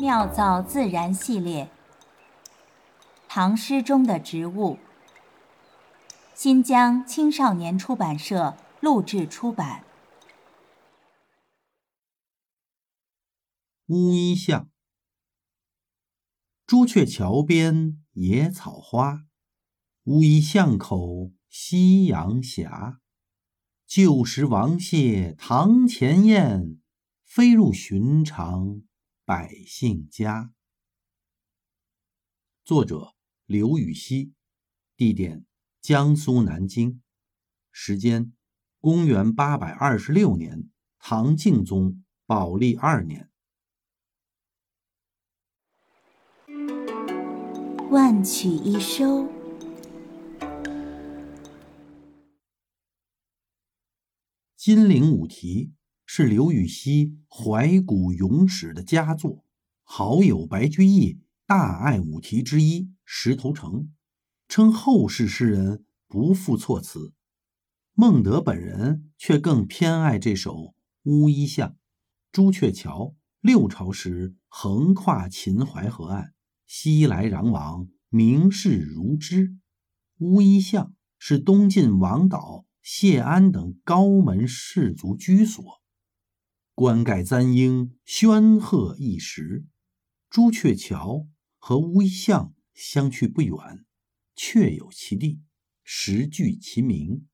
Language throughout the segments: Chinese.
妙造自然系列，唐诗中的植物。新疆青少年出版社录制出版。乌衣巷，朱雀桥边野草花，乌衣巷口夕阳斜。旧时王谢堂前燕，飞入寻常百姓家。作者刘禹锡，地点江苏南京，时间公元八百二十六年，唐敬宗宝历二年。万曲一收。《金陵五题》是刘禹锡怀古咏史的佳作，好友白居易大爱五题之一《石头城》，称后世诗人不负措辞。孟德本人却更偏爱这首《乌衣巷》。朱雀桥六朝时横跨秦淮河岸，熙来攘往，名士如织。乌衣巷是东晋王导。谢安等高门士族居所，冠盖簪缨，煊赫一时。朱雀桥和乌衣巷相去不远，确有其地，实具其名。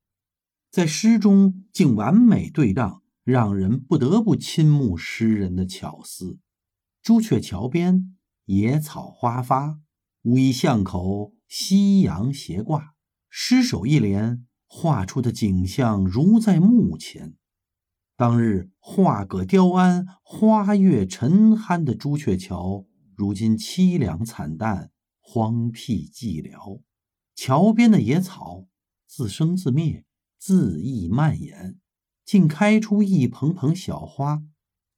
在诗中竟完美对仗，让人不得不倾慕诗人的巧思。朱雀桥边野草花发，乌衣巷口夕阳斜挂。诗首一联。画出的景象如在目前。当日画葛雕鞍、花月沉酣的朱雀桥，如今凄凉惨淡、荒僻寂寥。桥边的野草自生自灭、恣意蔓延，竟开出一蓬蓬小花。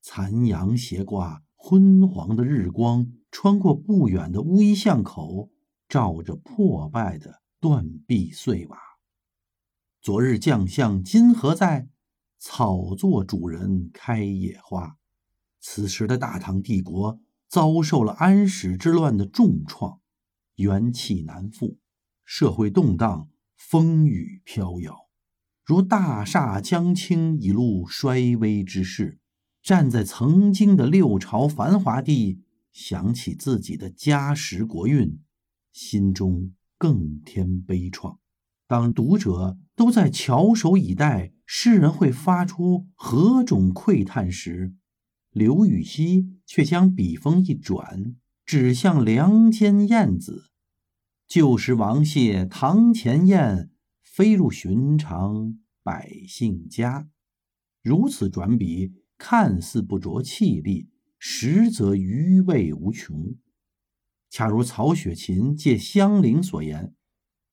残阳斜挂，昏黄的日光穿过不远的乌衣巷口，照着破败的断壁碎瓦。昨日将相今何在？草作主人开野花。此时的大唐帝国遭受了安史之乱的重创，元气难复，社会动荡，风雨飘摇，如大厦将倾，一路衰微之势。站在曾经的六朝繁华地，想起自己的家时国运，心中更添悲怆。当读者都在翘首以待，诗人会发出何种喟叹时，刘禹锡却将笔锋一转，指向梁间燕子：“旧时王谢堂前燕，飞入寻常百姓家。”如此转笔，看似不着气力，实则余味无穷。恰如曹雪芹借香菱所言：“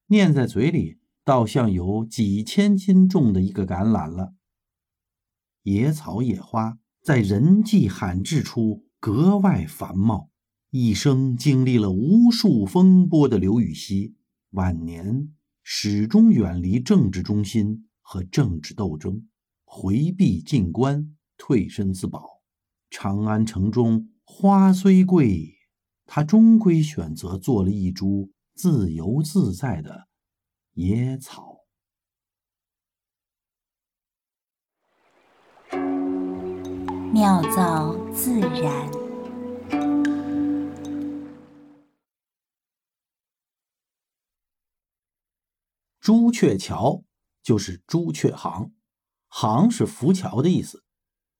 念在嘴里。”倒像有几千斤重的一个橄榄了。野草野花在人迹罕至处格外繁茂。一生经历了无数风波的刘禹锡，晚年始终远离政治中心和政治斗争，回避进关，退身自保。长安城中花虽贵，他终归选择做了一株自由自在的。野草，妙造自然。朱雀桥就是朱雀行，行是浮桥的意思。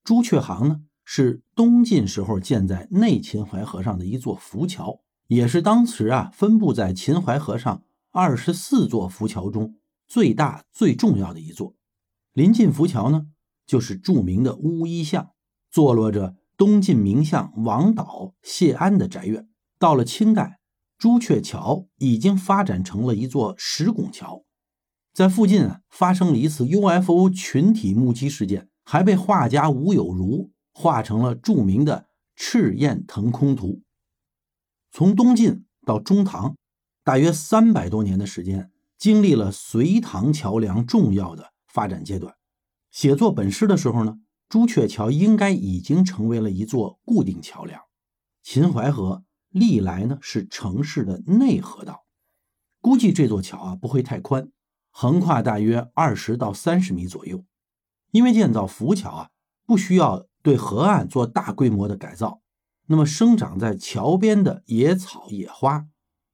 朱雀行呢，是东晋时候建在内秦淮河上的一座浮桥，也是当时啊分布在秦淮河上。二十四座浮桥中最大最重要的一座，临近浮桥呢，就是著名的乌衣巷，坐落着东晋名相王导、谢安的宅院。到了清代，朱雀桥已经发展成了一座石拱桥。在附近啊，发生了一次 UFO 群体目击事件，还被画家吴有如画成了著名的《赤焰腾空图》。从东晋到中唐。大约三百多年的时间，经历了隋唐桥梁重要的发展阶段。写作本诗的时候呢，朱雀桥应该已经成为了一座固定桥梁。秦淮河历来呢是城市的内河道，估计这座桥啊不会太宽，横跨大约二十到三十米左右。因为建造浮桥啊，不需要对河岸做大规模的改造，那么生长在桥边的野草野花，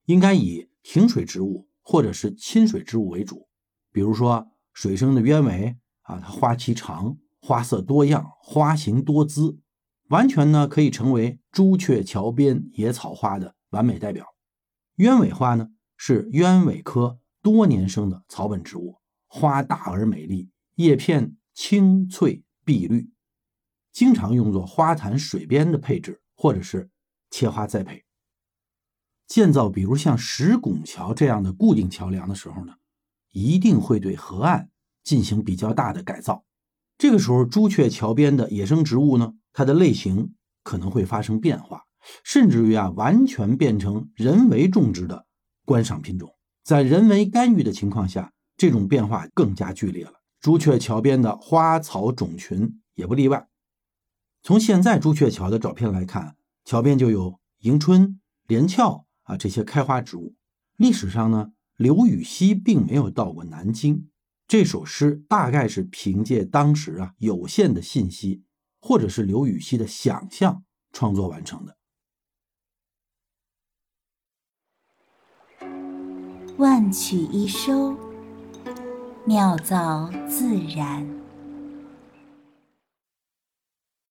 应该以挺水植物或者是亲水植物为主，比如说水生的鸢尾啊，它花期长，花色多样，花型多姿。完全呢可以成为朱雀桥边野草花的完美代表。鸢尾花呢是鸢尾科多年生的草本植物，花大而美丽，叶片青翠碧绿，经常用作花坛水边的配置，或者是切花栽培。建造比如像石拱桥这样的固定桥梁的时候呢，一定会对河岸进行比较大的改造。这个时候，朱雀桥边的野生植物呢？它的类型可能会发生变化，甚至于啊，完全变成人为种植的观赏品种。在人为干预的情况下，这种变化更加剧烈了。朱雀桥边的花草种群也不例外。从现在朱雀桥的照片来看，桥边就有迎春、连翘啊这些开花植物。历史上呢，刘禹锡并没有到过南京。这首诗大概是凭借当时啊有限的信息。或者是刘禹锡的想象创作完成的。万曲一收，妙造自然。